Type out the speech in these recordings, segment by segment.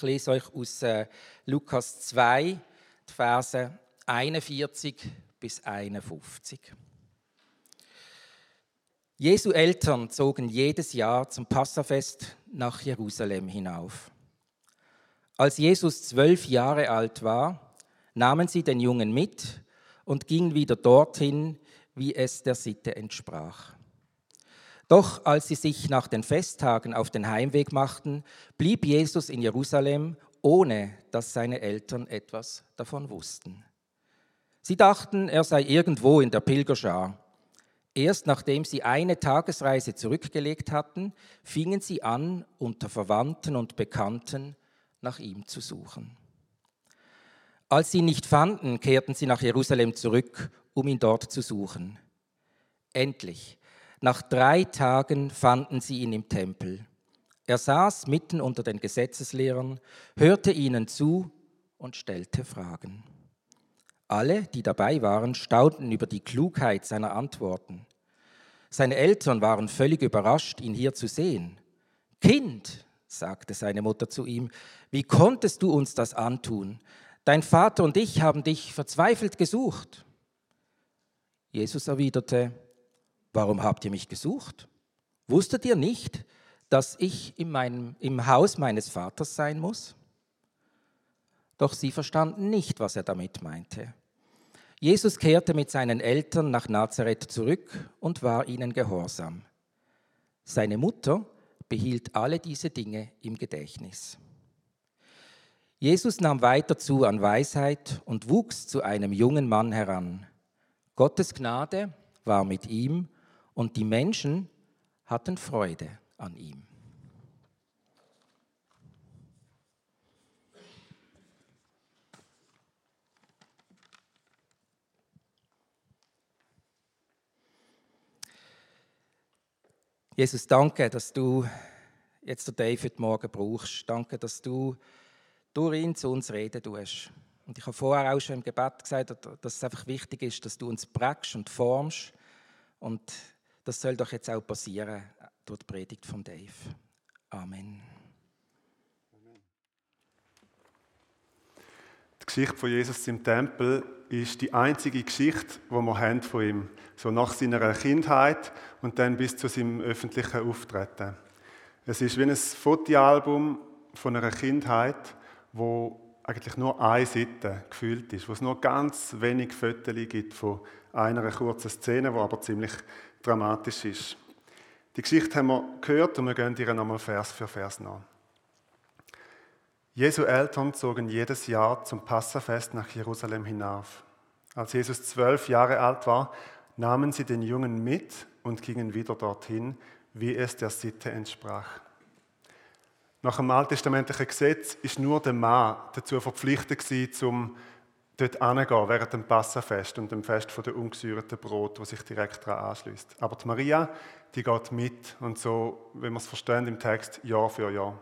Ich lese euch aus äh, Lukas 2, die Verse 41 bis 51. Jesu Eltern zogen jedes Jahr zum Passafest nach Jerusalem hinauf. Als Jesus zwölf Jahre alt war, nahmen sie den Jungen mit und gingen wieder dorthin, wie es der Sitte entsprach. Doch als sie sich nach den Festtagen auf den Heimweg machten, blieb Jesus in Jerusalem, ohne dass seine Eltern etwas davon wussten. Sie dachten, er sei irgendwo in der Pilgerschar. Erst nachdem sie eine Tagesreise zurückgelegt hatten, fingen sie an, unter Verwandten und Bekannten nach ihm zu suchen. Als sie ihn nicht fanden, kehrten sie nach Jerusalem zurück, um ihn dort zu suchen. Endlich nach drei Tagen fanden sie ihn im Tempel. Er saß mitten unter den Gesetzeslehrern, hörte ihnen zu und stellte Fragen. Alle, die dabei waren, staunten über die Klugheit seiner Antworten. Seine Eltern waren völlig überrascht, ihn hier zu sehen. Kind, sagte seine Mutter zu ihm, wie konntest du uns das antun? Dein Vater und ich haben dich verzweifelt gesucht. Jesus erwiderte, Warum habt ihr mich gesucht? Wusstet ihr nicht, dass ich in meinem, im Haus meines Vaters sein muss? Doch sie verstanden nicht, was er damit meinte. Jesus kehrte mit seinen Eltern nach Nazareth zurück und war ihnen gehorsam. Seine Mutter behielt alle diese Dinge im Gedächtnis. Jesus nahm weiter zu an Weisheit und wuchs zu einem jungen Mann heran. Gottes Gnade war mit ihm und die Menschen hatten Freude an ihm. Jesus, danke, dass du jetzt den David morgen brauchst. Danke, dass du durch ihn zu uns reden tust. Und ich habe vorher auch schon im Gebet gesagt, dass es einfach wichtig ist, dass du uns prägst und formst. Und das soll doch jetzt auch passieren durch die Predigt von Dave. Amen. Die Geschichte von Jesus im Tempel ist die einzige Geschichte, die wir haben von ihm So nach seiner Kindheit und dann bis zu seinem öffentlichen Auftreten. Es ist wie ein Fotoalbum von einer Kindheit, wo eigentlich nur eine Seite gefüllt ist, wo es nur ganz wenig Fotos gibt von einer kurzen Szene, die aber ziemlich dramatisch ist. Die Geschichte haben wir gehört und wir gehen ihr nochmal Vers für Vers nach. Jesu Eltern zogen jedes Jahr zum Passafest nach Jerusalem hinauf. Als Jesus zwölf Jahre alt war, nahmen sie den Jungen mit und gingen wieder dorthin, wie es der Sitte entsprach. Nach dem alttestamentlichen Gesetz ist nur der Mann dazu verpflichtet zum dort hingehen während dem Passafest und dem Fest der ungesäuerten Brot, wo sich direkt daran anschließt. Aber die Maria, die geht mit und so, wenn wir es verstehen im Text, Jahr für Jahr.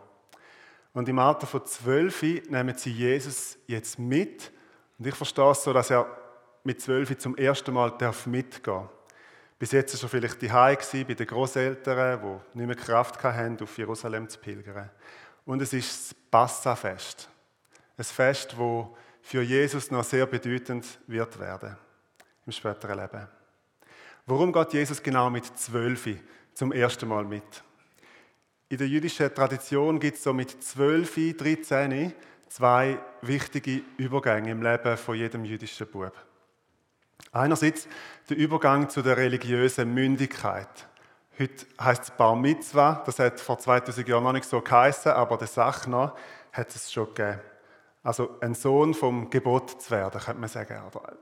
Und im Alter von zwölf nehmen sie Jesus jetzt mit. Und ich verstehe es so, dass er mit zwölf zum ersten Mal darf mitgehen Bis jetzt war er vielleicht die bei den Großeltern, die nicht mehr Kraft hatten, auf Jerusalem zu pilgern. Und es ist das Passafest. Ein Fest, das für Jesus noch sehr bedeutend wird werden im späteren Leben. Warum geht Jesus genau mit zwölf zum ersten Mal mit? In der jüdischen Tradition gibt es so mit zwölf, dreizehn zwei wichtige Übergänge im Leben von jedem jüdischen Bub. Einerseits der Übergang zu der religiösen Mündigkeit. Heute heißt es Bar Mitzvah, das hat vor 2000 Jahren noch nicht so geheißen, aber der Sache nach hat es schon gegeben. Also ein Sohn vom Gebot zu werden, könnte man sagen. Aber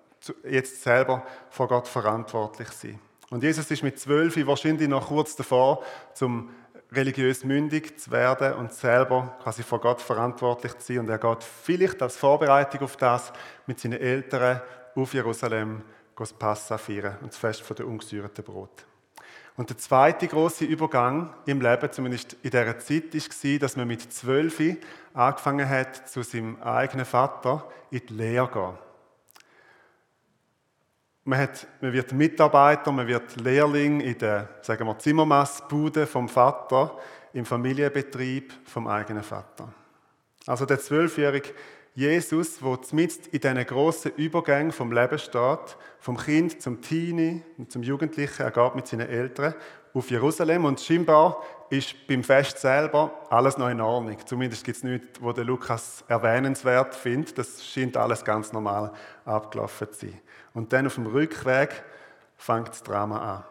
jetzt selber vor Gott verantwortlich sein. Und Jesus ist mit zwölf wahrscheinlich noch kurz davor, zum religiös mündig zu werden und selber quasi vor Gott verantwortlich zu sein. Und er geht vielleicht als Vorbereitung auf das mit seinen Eltern auf Jerusalem das Passa feiern und das Fest der ungesäuerten Brot. Und der zweite große Übergang im Leben, zumindest in dieser Zeit, war, dass man mit zwölf angefangen hat, zu seinem eigenen Vater in die Lehre zu gehen. Man, hat, man wird Mitarbeiter, man wird Lehrling in der sagen wir, Zimmermassbude vom Vater, im Familienbetrieb vom eigenen Vater. Also der zwölfjährige Jesus, der mitten in diesen grossen Übergängen vom Leben steht, vom Kind zum Teenie und zum Jugendlichen, er geht mit seinen Eltern auf Jerusalem und scheinbar ist beim Fest selber alles noch in Ordnung. Zumindest gibt es nichts, wo der Lukas erwähnenswert findet. Das scheint alles ganz normal abgelaufen zu sein. Und dann auf dem Rückweg fängt das Drama an.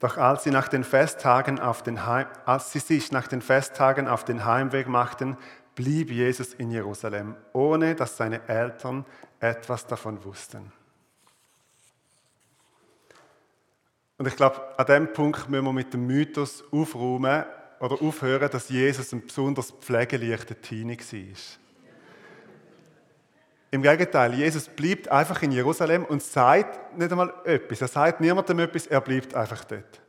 Doch als sie, nach den Festtagen auf den Heim, als sie sich nach den Festtagen auf den Heimweg machten, blieb Jesus in Jerusalem, ohne dass seine Eltern etwas davon wussten. Und ich glaube, an dem Punkt müssen wir mit dem Mythos aufräumen oder aufhören, dass Jesus ein besonders pflegeleichter Teenie war. Im Gegenteil, Jesus bleibt einfach in Jerusalem und sagt nicht einmal etwas. Er sagt niemandem etwas, er bleibt einfach dort.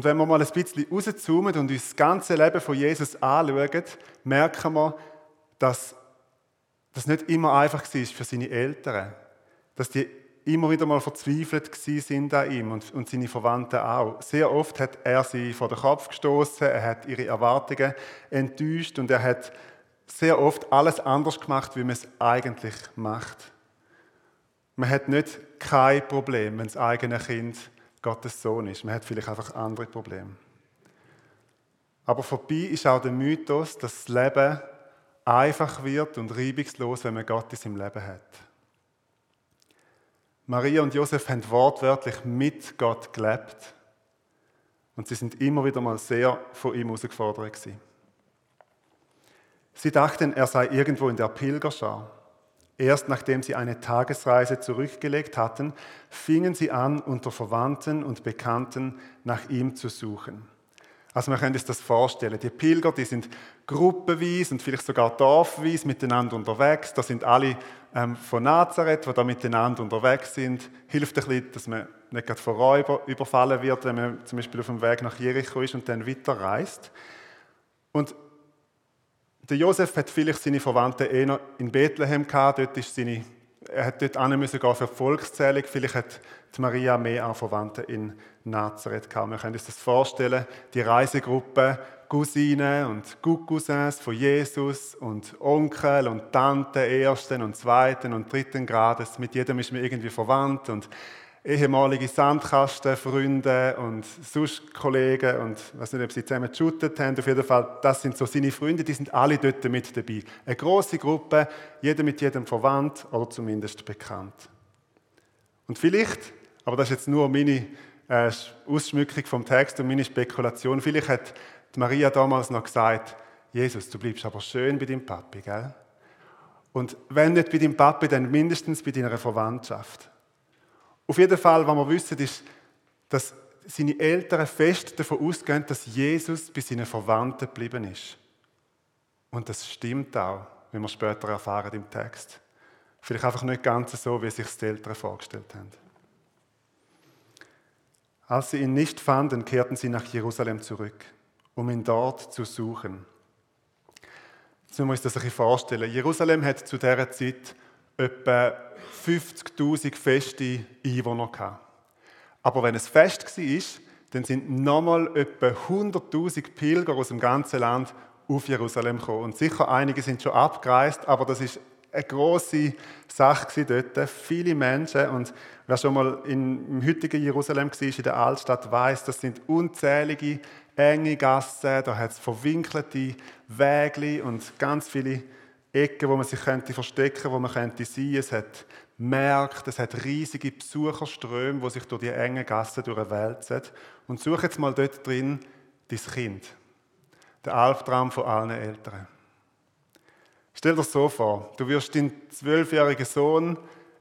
Und wenn wir mal ein bisschen rauszoomen und uns das ganze Leben von Jesus anschauen, merken wir, dass das nicht immer einfach war für seine Eltern. Dass die immer wieder mal verzweifelt sind an ihm und, und seine Verwandten auch. Sehr oft hat er sie vor den Kopf gestoßen, er hat ihre Erwartungen enttäuscht und er hat sehr oft alles anders gemacht, wie man es eigentlich macht. Man hat nicht kein Problem, wenn das eigene Kind Gottes Sohn ist. Man hat vielleicht einfach andere Probleme. Aber vorbei ist auch der Mythos, dass das Leben einfach wird und reibungslos, wenn man Gott in seinem Leben hat. Maria und Josef haben wortwörtlich mit Gott gelebt und sie sind immer wieder mal sehr von ihm herausgefordert. Sie dachten, er sei irgendwo in der Pilgerschar. Erst nachdem sie eine Tagesreise zurückgelegt hatten, fingen sie an, unter Verwandten und Bekannten nach ihm zu suchen. Also man könnte sich das vorstellen. Die Pilger, die sind gruppenweise und vielleicht sogar dorfweise miteinander unterwegs. Da sind alle ähm, von Nazareth, die da miteinander unterwegs sind. Hilft ein bisschen, dass man nicht gerade von Räuber überfallen wird, wenn man zum Beispiel auf dem Weg nach Jericho ist und dann weiterreist. Und der Josef hat vielleicht seine Verwandten eher in Bethlehem gehabt. Dort ist seine, er hat dort an müssen gehen für die Volkszählung. Vielleicht hat die Maria mehr an Verwandten in Nazareth gehabt. Wir können uns das vorstellen. Die Reisegruppe, Cousinen und Cousins von Jesus und Onkel und Tanten ersten und zweiten und dritten Grades. Mit jedem ist man irgendwie verwandt und ehemalige Sandkastenfreunde und sonst Kollegen und ich weiß nicht, ob sie zusammen geshootet haben. Auf jeden Fall, das sind so seine Freunde, die sind alle dort mit dabei. Eine große Gruppe, jeder mit jedem verwandt oder zumindest bekannt. Und vielleicht, aber das ist jetzt nur meine äh, Ausschmückung vom Text und meine Spekulation, vielleicht hat Maria damals noch gesagt, Jesus, du bleibst aber schön bei deinem Papi, gell? Und wenn nicht bei deinem Papi, dann mindestens bei deiner Verwandtschaft. Auf jeden Fall, was wir wissen, ist, dass seine Eltern fest davon ausgehen, dass Jesus bei seinen Verwandten geblieben ist. Und das stimmt auch, wie wir später erfahren im Text. Vielleicht einfach nicht ganz so, wie sich die Eltern vorgestellt haben. Als sie ihn nicht fanden, kehrten sie nach Jerusalem zurück, um ihn dort zu suchen. Jetzt müssen wir uns das ein bisschen vorstellen. Jerusalem hat zu dieser Zeit etwa 50.000 feste Einwohner gehabt. Aber wenn es fest war, dann sind nochmal etwa 100.000 Pilger aus dem ganzen Land auf Jerusalem gekommen. Und sicher einige sind schon abgereist, aber das ist eine große Sache dort. Viele Menschen und wer schon mal im heutigen Jerusalem war, in der Altstadt, weiß, das sind unzählige enge Gassen, da hat es verwinkelte Wege und ganz viele Ecken, wo man sich könnte verstecken, wo man könnte sein. Es hat Märkte, es hat riesige Besucherströme, die sich durch die engen Gassen durchwälzen. Und suche jetzt mal dort drin dein Kind. Der Albtraum von allen Eltern. Stell dir das so vor, du wirst deinen zwölfjährigen Sohn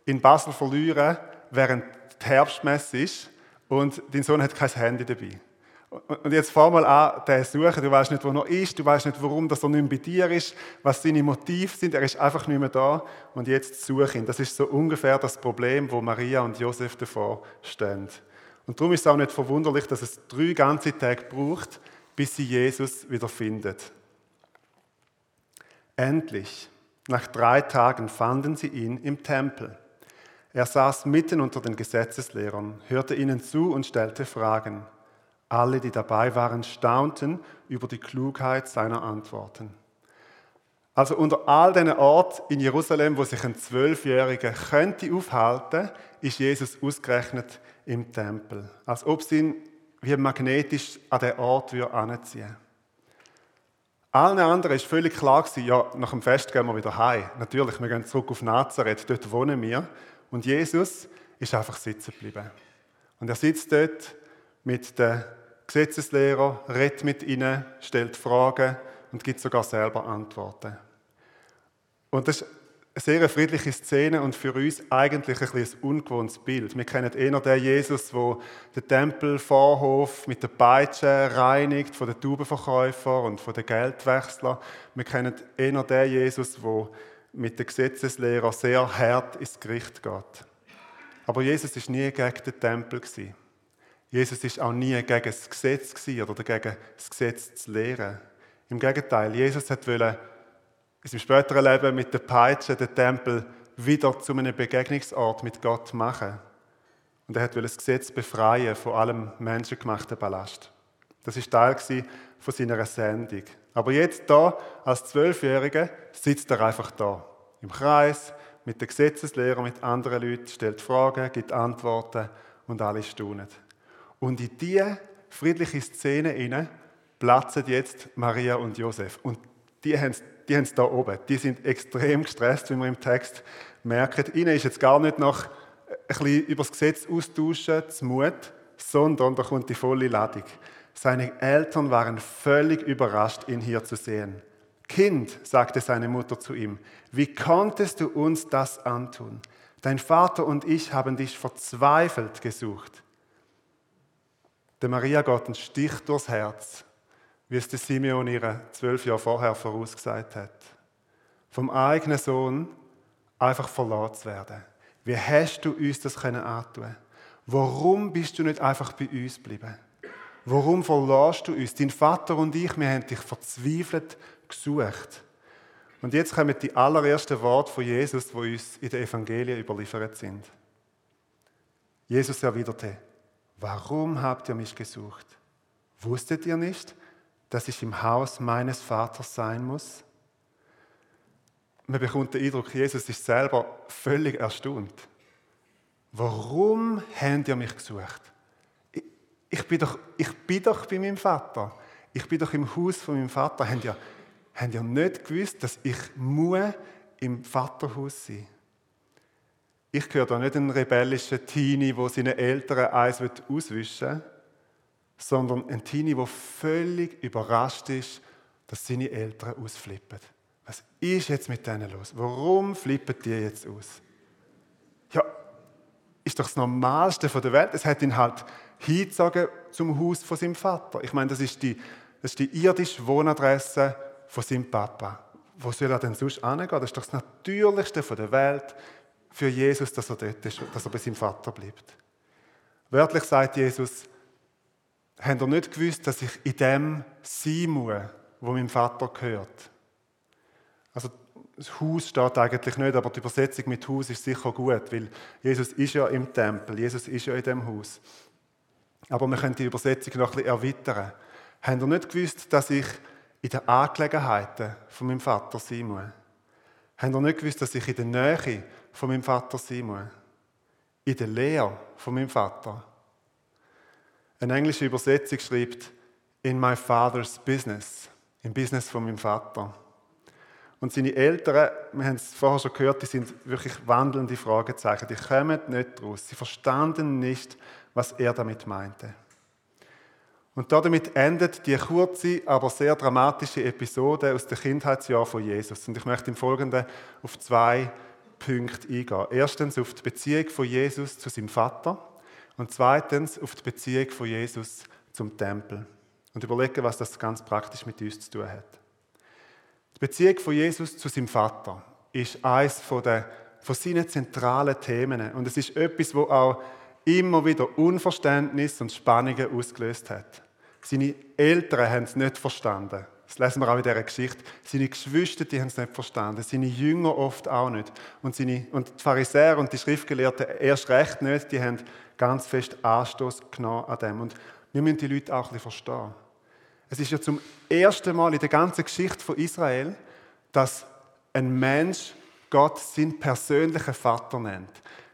in Basel verlieren, während die Herbstmesse ist und dein Sohn hat kein Handy dabei. Und jetzt fahr mal an, den suchen. Du weißt nicht, wo er ist. Du weißt nicht, warum dass er nicht mehr bei dir ist, was seine Motive sind. Er ist einfach nicht mehr da. Und jetzt suche ihn. Das ist so ungefähr das Problem, wo Maria und Josef davor stehen. Und darum ist es auch nicht verwunderlich, dass es drei ganze Tage braucht, bis sie Jesus wieder findet. Endlich, nach drei Tagen, fanden sie ihn im Tempel. Er saß mitten unter den Gesetzeslehrern, hörte ihnen zu und stellte Fragen. Alle, die dabei waren, staunten über die Klugheit seiner Antworten. Also unter all diesen Orten in Jerusalem, wo sich ein Zwölfjähriger könnte aufhalten, ist Jesus ausgerechnet im Tempel. Als ob sie ihn wie magnetisch an den Ort anziehen würde. Allen anderen ist völlig klar gewesen, ja, nach dem Fest gehen wir wieder heim. Natürlich, wir gehen zurück auf Nazareth, dort wohnen wir. Und Jesus ist einfach sitzen geblieben. Und er sitzt dort mit den Gesetzeslehrern, redet mit ihnen, stellt Fragen und gibt sogar selber Antworten. Und das ist eine sehr friedliche Szene und für uns eigentlich ein, ein ungewohntes Bild. Wir kennen eher den Jesus, der den Tempelvorhof mit der Peitsche reinigt von den Taubenverkäufern und von den Geldwechslern. Wir kennen eher den Jesus, der mit den Gesetzeslehrern sehr hart ins Gericht geht. Aber Jesus ist nie gegen den Tempel Jesus ist auch nie gegen das Gesetz oder gegen das Gesetz zu lehren. Im Gegenteil, Jesus hat wollen in seinem späteren Leben mit der Peitsche den Tempel wieder zu einem Begegnungsort mit Gott machen. Und er wollte das Gesetz befreien von allem menschengemachten Ballast. Das ist Teil von seiner Sendung. Aber jetzt da, als Zwölfjähriger, sitzt er einfach da. Im Kreis, mit der Gesetzeslehrer, mit anderen Leuten, stellt Fragen, gibt Antworten und alle staunen. Und in diese friedliche Szene inne platzen jetzt Maria und Josef. Und die haben es die haben es da oben. Die sind extrem gestresst, wie wir im Text merken. Ihnen ist jetzt gar nicht noch ein über das Gesetz austauschen, zu Mut, sondern da kommt die volle Ladung. Seine Eltern waren völlig überrascht, ihn hier zu sehen. Kind, sagte seine Mutter zu ihm, wie konntest du uns das antun? Dein Vater und ich haben dich verzweifelt gesucht. Der Maria geht ein Stich durchs Herz wie es der Simeon ihre zwölf Jahre vorher vorausgesagt hat. Vom eigenen Sohn einfach verlassen zu werden. Wie hast du uns das können antun? Warum bist du nicht einfach bei uns geblieben? Warum verlässt du uns? Dein Vater und ich, wir haben dich verzweifelt gesucht. Und jetzt kommen die allerersten Worte von Jesus, die uns in den Evangelien überliefert sind. Jesus erwiderte, warum habt ihr mich gesucht? Wusstet ihr nicht, dass ich im Haus meines Vaters sein muss? Man bekommt den Eindruck, Jesus ist selber völlig erstaunt. Warum habt ihr mich gesucht? Ich, ich, bin doch, ich bin doch bei meinem Vater. Ich bin doch im Haus von meinem Vater. Habt ihr, habt ihr nicht gewusst, dass ich muss im Vaterhaus sein Ich gehöre da nicht einen rebellischen Teenie, der seine Eltern eins auswischen will sondern ein Teenie, der völlig überrascht ist, dass seine Eltern ausflippen. Was ist jetzt mit denen los? Warum flippen die jetzt aus? Ja, ist doch das Normalste der Welt. Es hat ihn halt hingezogen zum Haus von seinem Vater. Ich meine, das ist die, das ist die irdische Wohnadresse von seinem Papa. Wo soll er denn sonst hingehen? Das ist doch das Natürlichste der Welt für Jesus, dass er dort ist, dass er bei seinem Vater bleibt. Wörtlich sagt Jesus, Habt ihr nicht gewusst, dass ich in dem sein muss, wo meinem Vater gehört? Also das Haus steht eigentlich nicht, aber die Übersetzung mit Haus ist sicher gut, weil Jesus ist ja im Tempel, Jesus ist ja in dem Haus. Aber wir können die Übersetzung noch ein bisschen erweitern. Habt ihr nicht gewusst, dass ich in den Angelegenheiten von meinem Vater sein muss? Habt ihr nicht gewusst, dass ich in der Nähe von meinem Vater muss? In der Lehre von meinem Vater? Eine englische Übersetzung schreibt, in my father's business, im Business von meinem Vater. Und seine Eltern, wir haben es vorher schon gehört, die sind wirklich wandelnde Fragezeichen. Die kommen nicht raus. Sie verstanden nicht, was er damit meinte. Und damit endet die kurze, aber sehr dramatische Episode aus dem Kindheitsjahr von Jesus. Und ich möchte im Folgenden auf zwei Punkte eingehen. Erstens auf die Beziehung von Jesus zu seinem Vater und zweitens auf die Beziehung von Jesus zum Tempel. Und überlegen, was das ganz praktisch mit uns zu tun hat. Die Beziehung von Jesus zu seinem Vater ist eines von, der, von seinen zentralen Themen. Und es ist etwas, wo auch immer wieder Unverständnis und Spannungen ausgelöst hat. Seine Eltern haben es nicht verstanden. Das lesen wir auch in dieser Geschichte. Seine Geschwister die haben es nicht verstanden. Seine Jünger oft auch nicht. Und, seine, und die Pharisäer und die Schriftgelehrten erst recht nicht. Die haben ganz fest Anstoß genommen an dem. Und Wir müssen die Leute auch ein bisschen verstehen. Es ist ja zum ersten Mal in der ganzen Geschichte von Israel, dass ein Mensch Gott seinen persönlichen Vater nennt.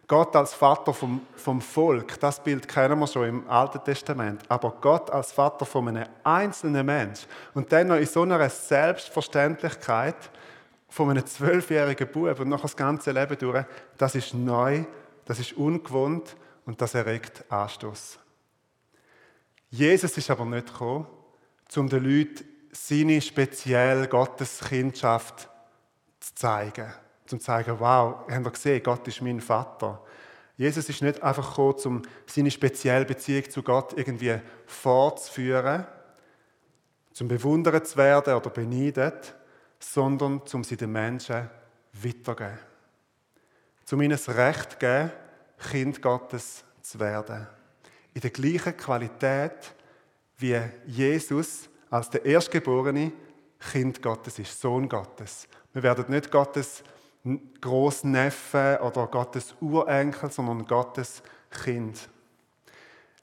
Gott als Vater vom, vom Volk, das Bild kennen wir schon im Alten Testament. Aber Gott als Vater von einem einzelnen Mensch und dann noch in so einer Selbstverständlichkeit von einem zwölfjährigen Bub und noch das ganze Leben durch, das ist neu, das ist ungewohnt und das erregt Anstoß. Jesus ist aber nicht gekommen, um den Leuten seine spezielle Gotteskindschaft zu zeigen zum zu zeigen, wow, haben wir gesehen, Gott ist mein Vater. Jesus ist nicht einfach gekommen, um seine spezielle Beziehung zu Gott irgendwie fortzuführen, zum bewundert zu werden oder beneidet, sondern um sie den Menschen weiterzugeben. Um ihnen das Recht zu geben, Kind Gottes zu werden. In der gleichen Qualität, wie Jesus als der Erstgeborene Kind Gottes ist, Sohn Gottes. Wir werden nicht Gottes Großneffe oder Gottes Urenkel, sondern Gottes Kind.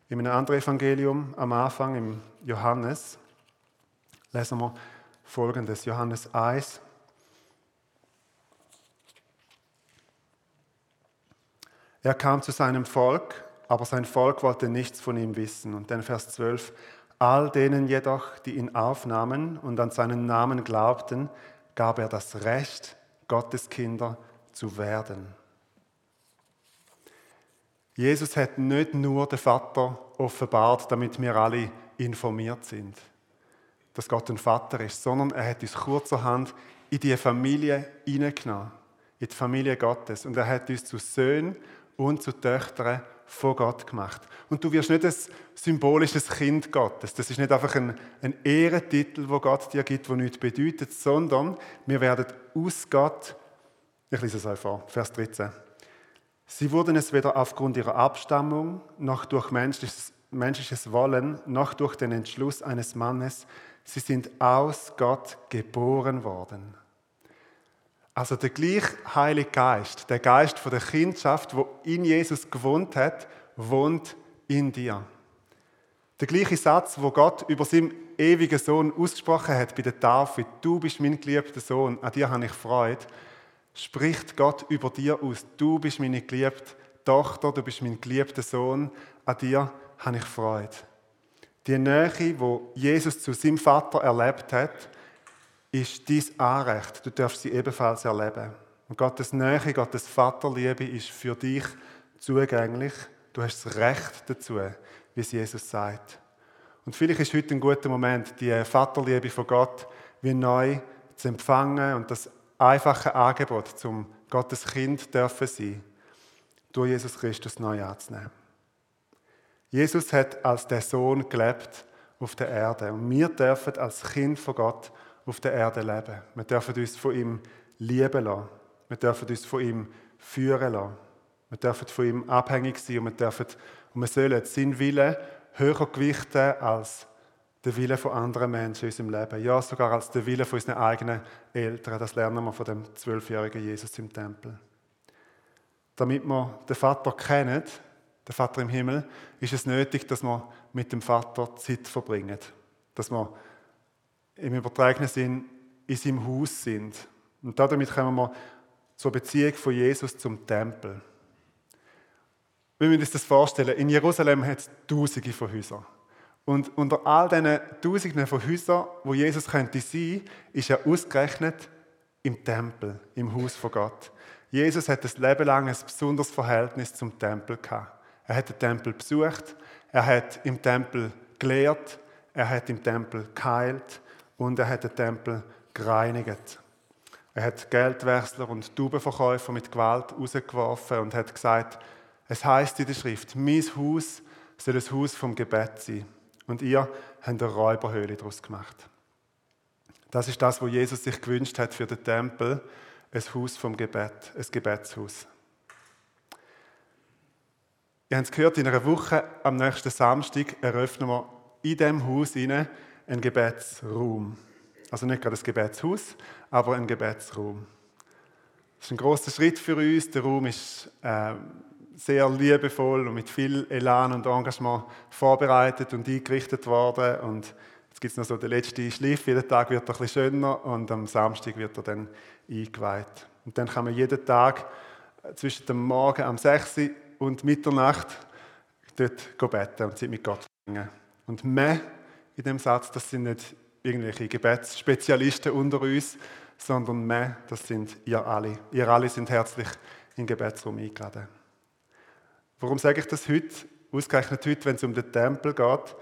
In einem anderen Evangelium am Anfang, im Johannes, lesen wir folgendes: Johannes 1. Er kam zu seinem Volk, aber sein Volk wollte nichts von ihm wissen. Und dann Vers 12. All denen jedoch, die ihn aufnahmen und an seinen Namen glaubten, gab er das Recht, Gottes Kinder zu werden. Jesus hat nicht nur den Vater offenbart, damit wir alle informiert sind, dass Gott ein Vater ist, sondern er hat uns kurzerhand in die Familie hineingenommen, in die Familie Gottes. Und er hat uns zu Söhnen und zu Töchtern von Gott gemacht. Und du wirst nicht ein symbolisches Kind Gottes. Das ist nicht einfach ein, ein Ehrentitel, wo Gott dir gibt, der nichts bedeutet, sondern wir werden aus Gott, ich lese es euch vor, Vers 13. Sie wurden es weder aufgrund ihrer Abstammung, noch durch menschliches, menschliches Wollen, noch durch den Entschluss eines Mannes. Sie sind aus Gott geboren worden. Also der gleich Heilige Geist, der Geist von der Kindschaft, wo in Jesus gewohnt hat, wohnt in dir. Der gleiche Satz, wo Gott über seinen ewigen Sohn ausgesprochen hat bei der Tafel, du bist mein geliebter Sohn, an dir habe ich Freude, spricht Gott über dir aus, du bist meine geliebte Tochter, du bist mein geliebter Sohn, an dir habe ich Freude. Die Nähe, wo Jesus zu seinem Vater erlebt hat, ist dein Anrecht. Du darfst sie ebenfalls erleben. Und Gottes Nähe, Gottes Vaterliebe ist für dich zugänglich. Du hast das Recht dazu, wie es Jesus sagt. Und vielleicht ist heute ein guter Moment, die Vaterliebe von Gott wie neu zu empfangen und das einfache Angebot zum Gottes Kind dürfen sein, durch Jesus Christus neu anzunehmen. Jesus hat als der Sohn gelebt auf der Erde und wir dürfen als Kind von Gott auf der Erde leben. Wir dürfen uns von ihm lieben lassen. Wir dürfen uns von ihm führen lassen. Wir dürfen von ihm abhängig sein und wir, dürfen, und wir sollen seinen Willen höher gewichten als der Wille von anderen Menschen in unserem Leben. Ja, sogar als der Wille von unseren eigenen Eltern. Das lernen wir von dem zwölfjährigen Jesus im Tempel. Damit wir den Vater kennen, den Vater im Himmel, ist es nötig, dass wir mit dem Vater Zeit verbringen. Dass wir im übertragenen Sinn in seinem Haus sind. Und damit kommen wir zur Beziehung von Jesus zum Tempel. Wir uns das vorstellen, in Jerusalem hat es Tausende von Häusern. Und unter all diesen Tausenden von Häusern, wo Jesus könnte sein, ist er ausgerechnet im Tempel, im Haus von Gott. Jesus hat das Leben lang ein besonderes Verhältnis zum Tempel gehabt. Er hat den Tempel besucht, er hat im Tempel gelehrt, er hat im Tempel geheilt, und er hat den Tempel gereinigt. Er hat Geldwechsler und Taubenverkäufer mit Gewalt rausgeworfen und hat gesagt, es heißt in der Schrift, mein Haus soll ein Haus vom Gebet sein. Und ihr habt eine Räuberhöhle daraus gemacht. Das ist das, was Jesus sich gewünscht hat für den Tempel, ein Haus vom Gebet, ein Gebetshaus. Ihr habt es gehört, in einer Woche, am nächsten Samstag, eröffnen wir in diesem Haus hinein ein Gebetsraum. Also nicht gerade ein Gebetshaus, aber ein Gebetsraum. Das ist ein großer Schritt für uns. Der Raum ist äh, sehr liebevoll und mit viel Elan und Engagement vorbereitet und eingerichtet worden. Und jetzt gibt es noch so den letzten Schliff. Jeden Tag wird er ein bisschen schöner und am Samstag wird er dann eingeweiht. Und dann kann man jeden Tag zwischen dem Morgen am 6 Uhr und Mitternacht dort beten und Zeit mit Gott verbringen. Und mehr in dem Satz, das sind nicht irgendwelche Gebetsspezialisten unter uns, sondern mehr, das sind ihr alle. Ihr alle sind herzlich in den Gebetsraum eingeladen. Warum sage ich das heute? Ausgerechnet heute, wenn es um den Tempel geht.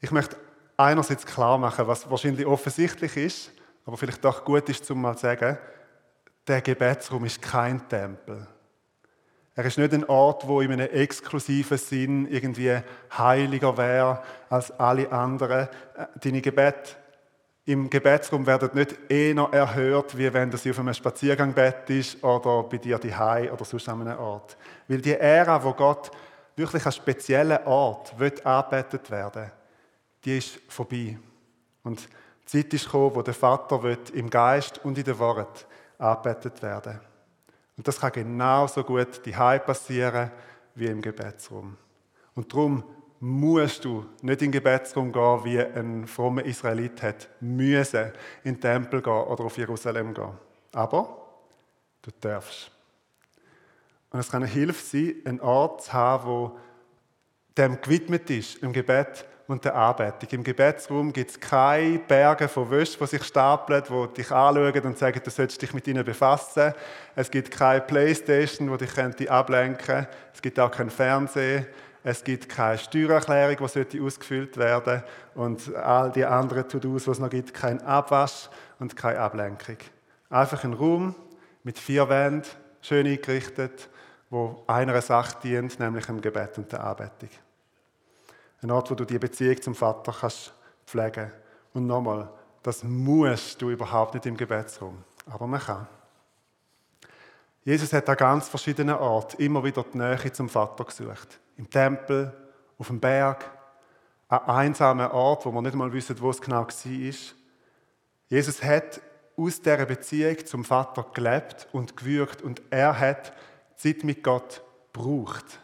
Ich möchte einerseits klar machen, was wahrscheinlich offensichtlich ist, aber vielleicht doch gut ist, zum mal zu sagen, der Gebetsraum ist kein Tempel. Er ist nicht ein Ort, wo in einem exklusiven Sinn irgendwie heiliger wäre als alle anderen. Äh, deine Gebete im Gebetsraum werden nicht eher erhört, wie wenn du auf einem Spaziergang bettest oder bei dir die oder sonst an einem Ort. Weil die Ära, wo Gott wirklich an speziellen Ort wird arbeitet werden, die ist vorbei. Und die Zeit ist gekommen, wo der Vater wird im Geist und in der Wort arbeitet werden. Und das kann genauso gut die passieren wie im Gebetsraum. Und darum musst du nicht in den Gebetsraum gehen, wie ein frommer Israelit hat müssen in den Tempel gehen oder auf Jerusalem gehen. Aber du darfst. Und es kann eine Hilfe sein, einen Ort zu haben, wo dem gewidmet ist, im Gebet und der Anbetung. Im Gebetsraum gibt es keine Berge von Wäsche, die sich stapeln, die dich anschauen und sagen, du sollst dich mit ihnen befassen. Es gibt keine Playstation, die dich ablenken könnte. Es gibt auch kein Fernsehen. Es gibt keine Steuererklärung, die ausgefüllt werden Und all die anderen To-Dos, die es noch gibt, kein Abwasch und keine Ablenkung. Einfach ein Raum mit vier Wänden, schön eingerichtet, wo einer Sache dient, nämlich dem Gebet und der Anbetung. Ein Ort, wo du die Beziehung zum Vater kannst pflegen Und nochmal, das musst du überhaupt nicht im Gebetsraum. Aber man kann. Jesus hat an ganz verschiedenen Orten immer wieder die Nähe zum Vater gesucht. Im Tempel, auf dem Berg, an einsamen Ort, wo man nicht mal wissen, wo es genau war. Jesus hat aus dieser Beziehung zum Vater gelebt und gewürgt und er hat Zeit mit Gott gebraucht.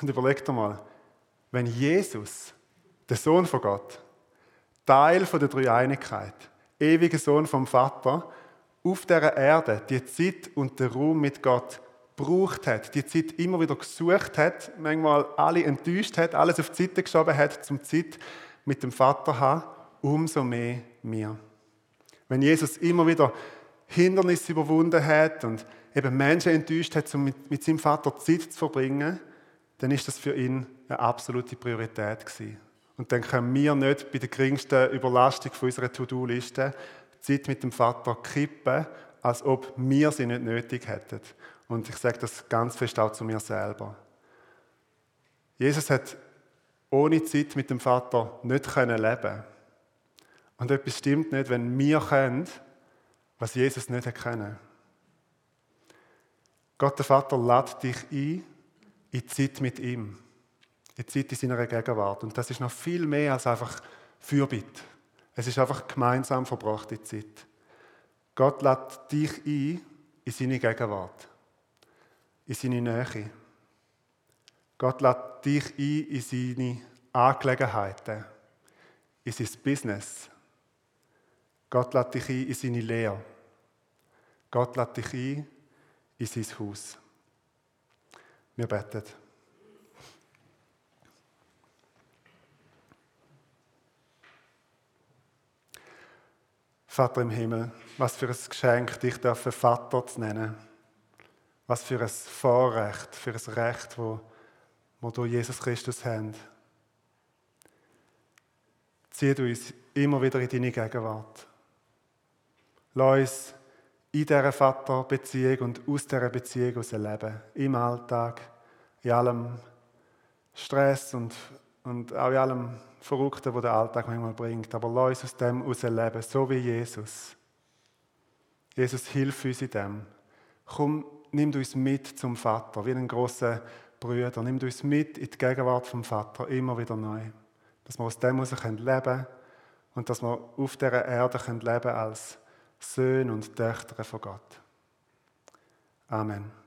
Und überleg dir mal, wenn Jesus, der Sohn von Gott, Teil von der Dreieinigkeit, ewiger Sohn vom Vater, auf der Erde die Zeit und den Raum mit Gott gebraucht hat, die Zeit immer wieder gesucht hat, manchmal alle enttäuscht hat, alles auf die Seite geschoben hat, zum Zeit mit dem Vater haben, umso mehr mir. Wenn Jesus immer wieder Hindernisse überwunden hat und eben Menschen enttäuscht hat, um mit, mit seinem Vater Zeit zu verbringen, dann ist das für ihn eine absolute Priorität gewesen. Und dann können wir nicht bei der geringsten Überlastung von unserer To-Do-Liste Zeit mit dem Vater kippen, als ob wir sie nicht nötig hätten. Und ich sage das ganz fest auch zu mir selber. Jesus hat ohne Zeit mit dem Vater nicht können leben. Und etwas stimmt nicht, wenn wir können, was Jesus nicht können. Gott der Vater lädt dich ein in die Zeit mit ihm die Zeit in seiner Gegenwart. Und das ist noch viel mehr als einfach Fürbitte. Es ist einfach gemeinsam verbrachte Zeit. Gott lädt dich ein in seine Gegenwart, in seine Nähe. Gott lädt dich ein in seine Angelegenheiten, in sein Business. Gott lädt dich ein in seine Lehre. Gott lädt dich ein in sein Haus. Wir beten. Vater im Himmel, was für ein Geschenk, dich dürfen Vater zu nennen. Was für ein Vorrecht, für ein Recht, wo, wo du Jesus Christus haben. Zieh du uns immer wieder in deine Gegenwart. Lass uns in dieser Vaterbeziehung und aus dieser Beziehung heraus leben. Im Alltag, in allem Stress und, und auch in allem Verrückten, wo der Alltag manchmal bringt. Aber lass uns aus dem herausleben, so wie Jesus. Jesus, hilf uns in dem. Komm, nimm uns mit zum Vater, wie einen großen Brüder. Nimm uns mit in die Gegenwart vom Vater, immer wieder neu. Dass wir aus dem heraus leben können und dass wir auf dieser Erde leben können als Söhne und Töchter von Gott. Amen.